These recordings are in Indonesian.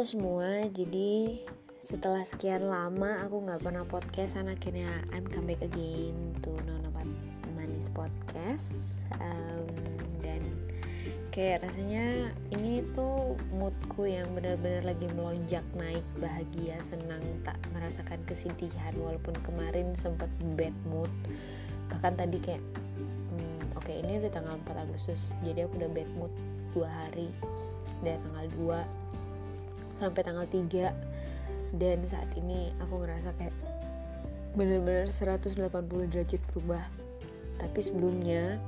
Semua, jadi setelah sekian lama aku nggak pernah podcast, dan akhirnya I'm come back again to Nona Manis Podcast. Um, dan kayak rasanya ini tuh moodku yang benar-benar lagi melonjak naik bahagia senang tak merasakan kesedihan walaupun kemarin sempat bad mood. Bahkan tadi kayak hmm, oke okay, ini udah tanggal 4 Agustus jadi aku udah bad mood dua hari. Dari tanggal 2 sampai tanggal 3 dan saat ini aku ngerasa kayak bener-bener 180 derajat berubah. Tapi sebelumnya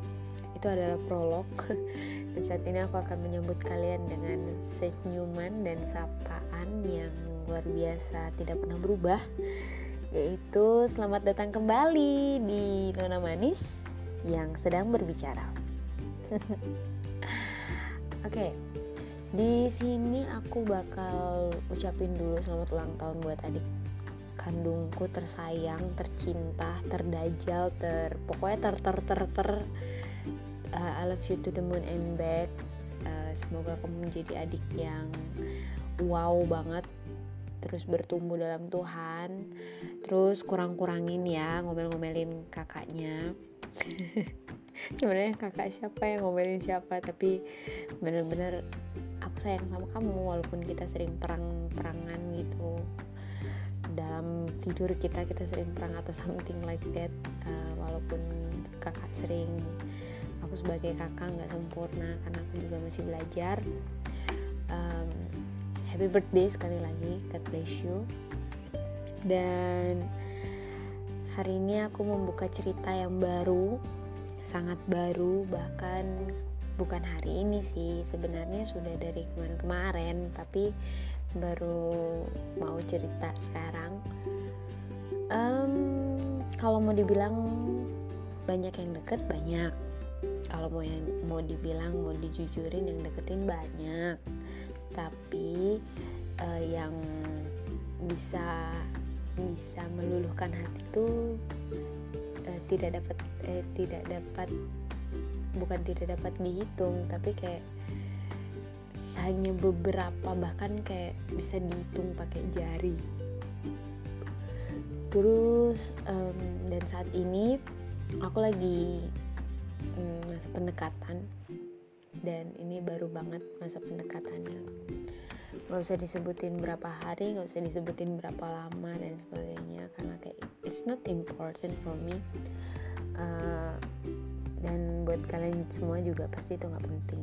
itu adalah prolog. Dan saat ini aku akan menyambut kalian dengan senyuman dan sapaan yang luar biasa tidak pernah berubah. Yaitu selamat datang kembali di Nona Manis yang sedang berbicara. Oke okay di sini aku bakal ucapin dulu selamat ulang tahun buat adik kandungku tersayang, tercinta, terdajal, ter pokoknya ter ter ter ter. Uh, I love you to the moon and back. Uh, semoga kamu menjadi adik yang wow banget terus bertumbuh dalam Tuhan. Terus kurang-kurangin ya ngomel-ngomelin kakaknya. Sebenarnya kakak siapa yang ngomelin siapa? Tapi bener-bener aku sayang sama kamu walaupun kita sering perang-perangan gitu. Dalam tidur kita kita sering perang atau something like that. Uh, walaupun kakak sering aku sebagai kakak nggak sempurna karena aku juga masih belajar. Um, happy birthday sekali lagi God bless you. Dan hari ini aku membuka cerita yang baru sangat baru bahkan bukan hari ini sih sebenarnya sudah dari kemarin-kemarin tapi baru mau cerita sekarang. Um, kalau mau dibilang banyak yang deket banyak. Kalau mau yang mau dibilang mau dijujurin yang deketin banyak. Tapi uh, yang bisa bisa meluluhkan hati itu uh, tidak dapat uh, tidak dapat bukan tidak dapat dihitung tapi kayak hanya beberapa bahkan kayak bisa dihitung pakai jari. Terus um, dan saat ini aku lagi um, masa pendekatan dan ini baru banget masa pendekatannya. Nggak usah disebutin berapa hari nggak usah disebutin berapa lama dan sebagainya karena kayak it's not important for me. Uh, dan buat kalian semua juga pasti itu nggak penting.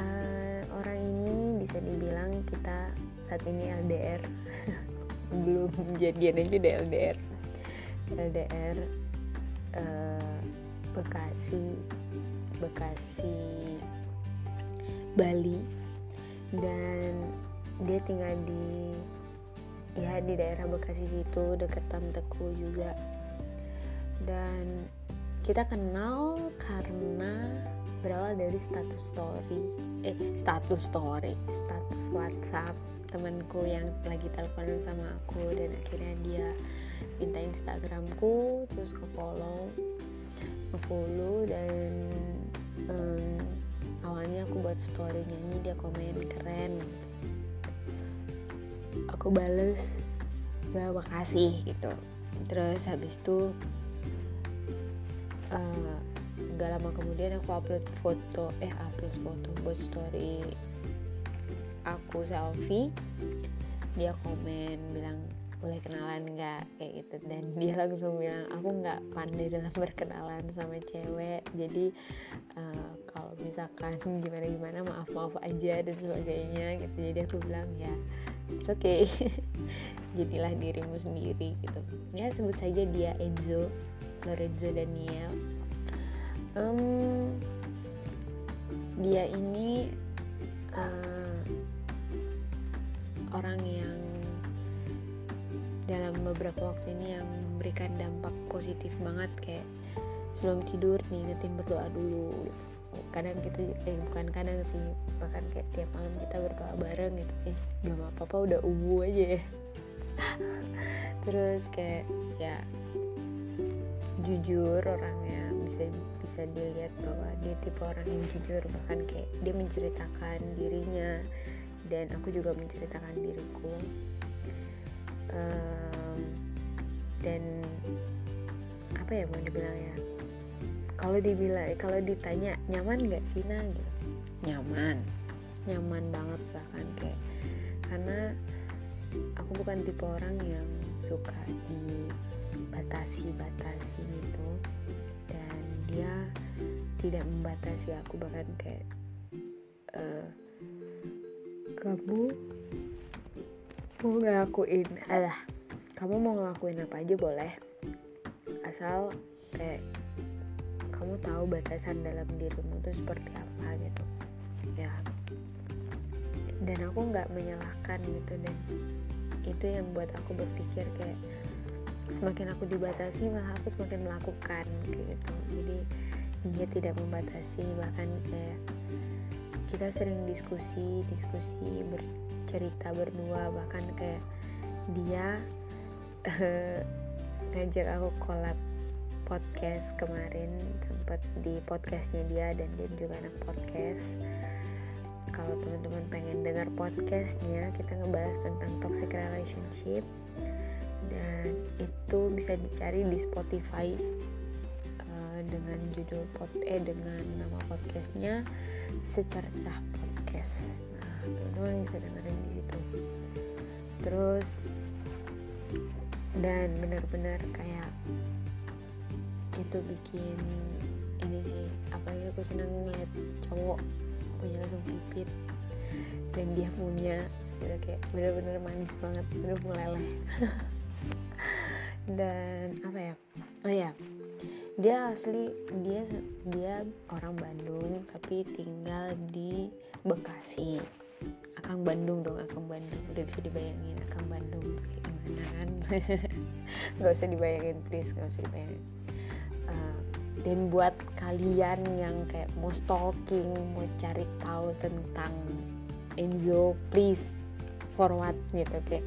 Uh, orang ini bisa dibilang kita saat ini LDR belum jadian aja udah LDR LDR uh, Bekasi Bekasi Bali. Dan dia tinggal di ya di daerah Bekasi situ dekat Tamteku juga. Dan kita kenal karena berawal dari status story. Eh status story status WhatsApp temanku yang lagi teleponan sama aku dan akhirnya dia minta Instagramku terus ke follow ke follow dan um, awalnya aku buat story nyanyi dia komen keren. Aku bales ya makasih gitu. Terus habis itu uh, gak lama kemudian aku upload foto eh upload foto buat story aku selfie. Dia komen bilang boleh kenalan nggak? Kayak gitu. Dan dia langsung bilang aku nggak pandai dalam berkenalan sama cewek. Jadi uh, kalau misalkan gimana gimana maaf maaf aja dan sebagainya gitu. Jadi aku bilang ya it's okay. Jadilah dirimu sendiri gitu. Ya sebut saja dia Enzo Lorenzo Daniel. Um, dia ini uh, orang yang dalam beberapa waktu ini yang memberikan dampak positif banget kayak sebelum tidur nih ngingetin berdoa dulu. Kadang kita eh bukan kadang sih bahkan kayak tiap malam kita berdoa bareng gitu eh belum apa apa udah ubu aja ya. Terus kayak ya jujur orangnya. Bisa bisa dilihat bahwa dia tipe orang yang jujur bahkan kayak dia menceritakan dirinya. Dan aku juga menceritakan diriku. Um, dan apa ya mau dibilang ya? Kalau dibilang kalau ditanya nyaman nggak sih nah gitu. Nyaman. Nyaman banget bahkan kayak karena aku bukan tipe orang yang suka dibatasi-batasi gitu. Dan dia tidak membatasi aku bahkan kayak uh, kamu mau ngelakuin alah. kamu mau ngelakuin apa aja boleh. Asal kayak kamu tahu batasan dalam dirimu itu seperti apa gitu. Ya. Dan aku nggak menyalahkan gitu dan itu yang buat aku berpikir kayak semakin aku dibatasi malah aku semakin melakukan gitu. Jadi dia tidak membatasi bahkan kayak kita sering diskusi diskusi bercerita berdua bahkan kayak dia ngajak aku collab podcast kemarin sempat di podcastnya dia dan dia juga anak podcast. Kalau teman-teman pengen dengar podcastnya kita ngebahas tentang toxic relationship dan itu bisa dicari di Spotify uh, dengan judul pod eh dengan nama podcastnya secercah podcast. Nah teman-teman bisa dengerin di situ. Terus dan benar-benar kayak itu bikin ini sih apalagi aku senang ngeliat cowok punya langsung pipit dan dia punya gitu kayak bener-bener manis banget bener meleleh dan apa ya? Oh ya dia asli dia dia orang Bandung tapi tinggal di Bekasi. Akang Bandung dong Akang Bandung. Udah bisa dibayangin Akang Bandung gimana kan? Nggak usah dibayangin please nggak usah dibayangin. Uh, dan buat kalian yang kayak mau stalking mau cari tahu tentang Enzo please forward gitu kayak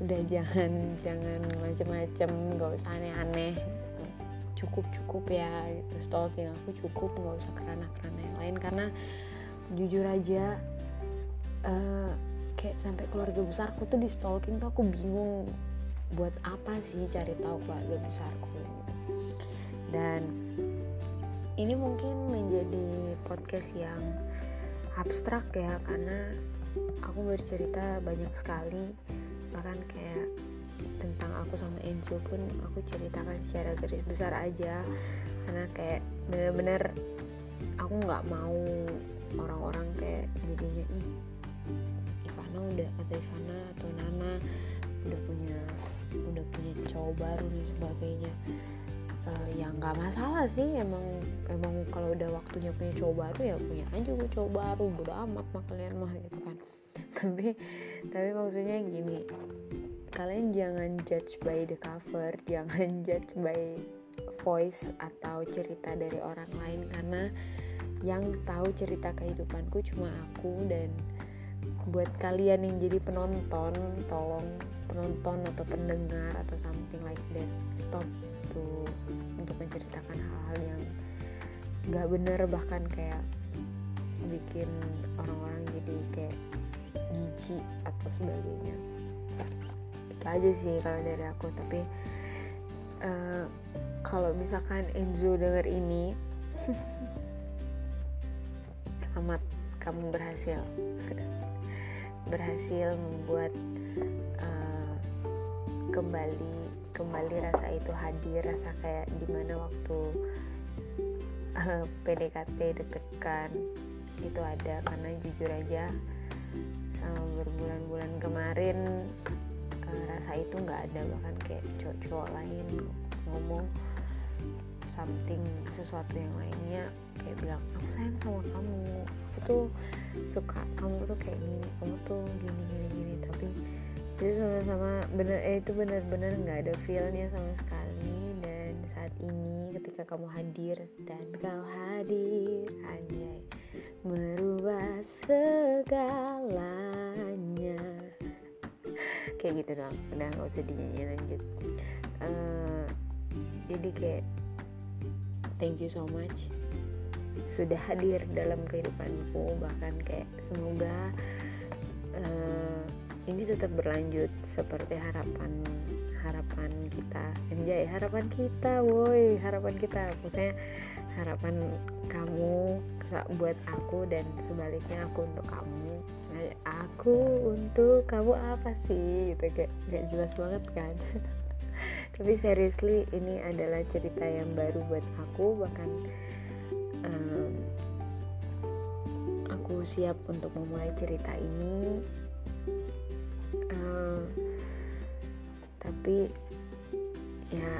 udah jangan jangan macem-macem nggak usah aneh-aneh. Cukup cukup ya gitu. Stalking aku cukup nggak usah kerana-kerana yang lain. Karena jujur aja uh, kayak sampai keluarga besarku tuh di stalking tuh aku bingung buat apa sih cari tahu keluarga besarku dan ini mungkin menjadi podcast yang abstrak ya karena aku bercerita banyak sekali bahkan kayak tentang aku sama Enzo pun aku ceritakan secara garis besar aja. Karena kayak bener-bener aku nggak mau orang-orang kayak jadinya ih Ivana udah atau Ivana atau Nana udah punya udah punya cowok baru dan sebagainya. Uh, ya nggak masalah sih emang emang kalau udah waktunya punya cowok baru ya punya aja gue cowok baru bodo amat mah kalian mah gitu kan tapi tapi maksudnya gini. Kalian jangan judge by the cover jangan judge by voice atau cerita dari orang lain karena yang tahu cerita kehidupanku cuma aku. Dan buat kalian yang jadi penonton tolong penonton atau pendengar atau something like that stop tuh untuk menceritakan hal-hal yang gak bener. Bahkan kayak bikin orang-orang jadi kayak jijik atau sebagainya. Itu aja sih kalau dari aku tapi uh, kalau misalkan Enzo denger ini selamat kamu berhasil. Berhasil membuat uh, kembali kembali rasa itu hadir rasa kayak di mana waktu uh, eh, PDKT deg-degan itu ada. Karena jujur aja sama berbulan-bulan kemarin uh, rasa itu nggak ada bahkan kayak cowok-cowok lain ngomong something sesuatu yang lainnya kayak bilang aku sayang sama kamu aku tuh suka kamu tuh kayak gini kamu tuh gini gini gini. Tapi itu sama-sama bener eh, itu benar-benar nggak ada feelnya sama sekali. Dan saat ini ketika kamu hadir dan kau hadir anjay merubah segalanya kayak gitu dong udah nggak usah dinyanyi lanjut uh, jadi kayak thank you so much sudah hadir dalam kehidupanku. Bahkan kayak semoga uh, ini tetap berlanjut seperti harapan harapan kita. Anjay harapan kita woi. Harapan kita maksudnya harapan kamu buat aku dan sebaliknya aku untuk kamu aku untuk kamu apa sih? Gitu kayak gak jelas banget kan. Tapi seriously ini adalah cerita yang baru buat aku bahkan um, aku siap untuk memulai cerita ini. Um, tapi ya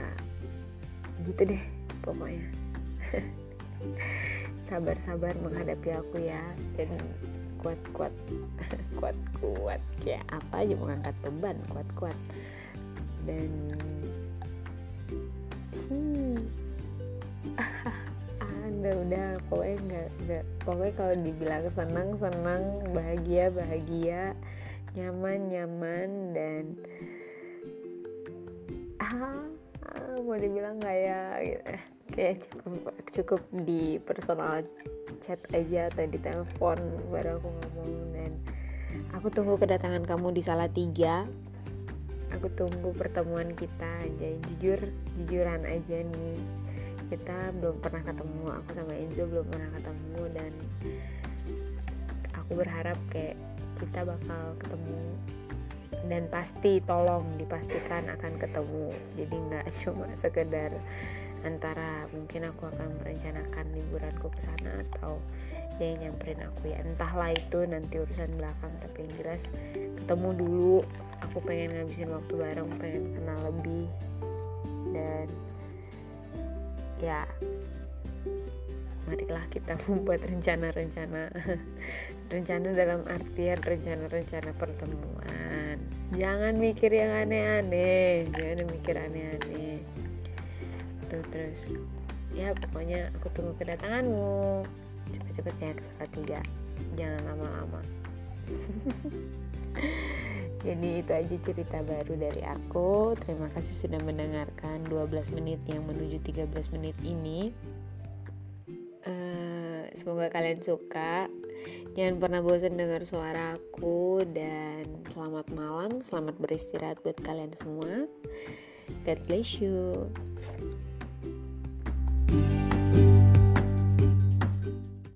gitu deh pokoknya. Sabar-sabar menghadapi aku ya dan kuat-kuat kuat-kuat. Kayak apa aja mengangkat beban kuat-kuat. Dan hmm anda udah pokoknya nggak nggak pokoknya kalau dibilang senang senang bahagia bahagia nyaman nyaman dan ah, ah mau dibilang ya gitu kayak cukup cukup di personal chat aja atau di telepon baru aku ngomong. Dan aku tunggu kedatangan kamu di salah tiga. Aku tunggu pertemuan kita aja jujur jujuran aja nih. Kita belum pernah ketemu aku sama Enzo belum pernah ketemu dan aku berharap kayak kita bakal ketemu. Dan pasti tolong dipastikan akan ketemu. Jadi nggak cuma sekedar antara mungkin aku akan merencanakan liburanku ke sana atau dia yang nyamperin aku. Ya entahlah itu nanti urusan belakang tapi yang jelas ketemu dulu. Aku pengen ngabisin waktu bareng pengen kenal lebih. Dan ya marilah kita membuat rencana-rencana. Rencana dalam artian rencana-rencana pertemuan. Jangan mikir yang aneh-aneh. Jangan mikir aneh-aneh gitu terus ya pokoknya aku tunggu kedatanganmu. Cepet-cepet ya ke tiga. Jangan lama-lama. Jadi itu aja cerita baru dari aku. Terima kasih sudah mendengarkan 12 menit yang menuju 13 menit ini. Uh, semoga kalian suka. Jangan pernah bosan dengar suara aku. Dan selamat malam selamat beristirahat buat kalian semua. God bless you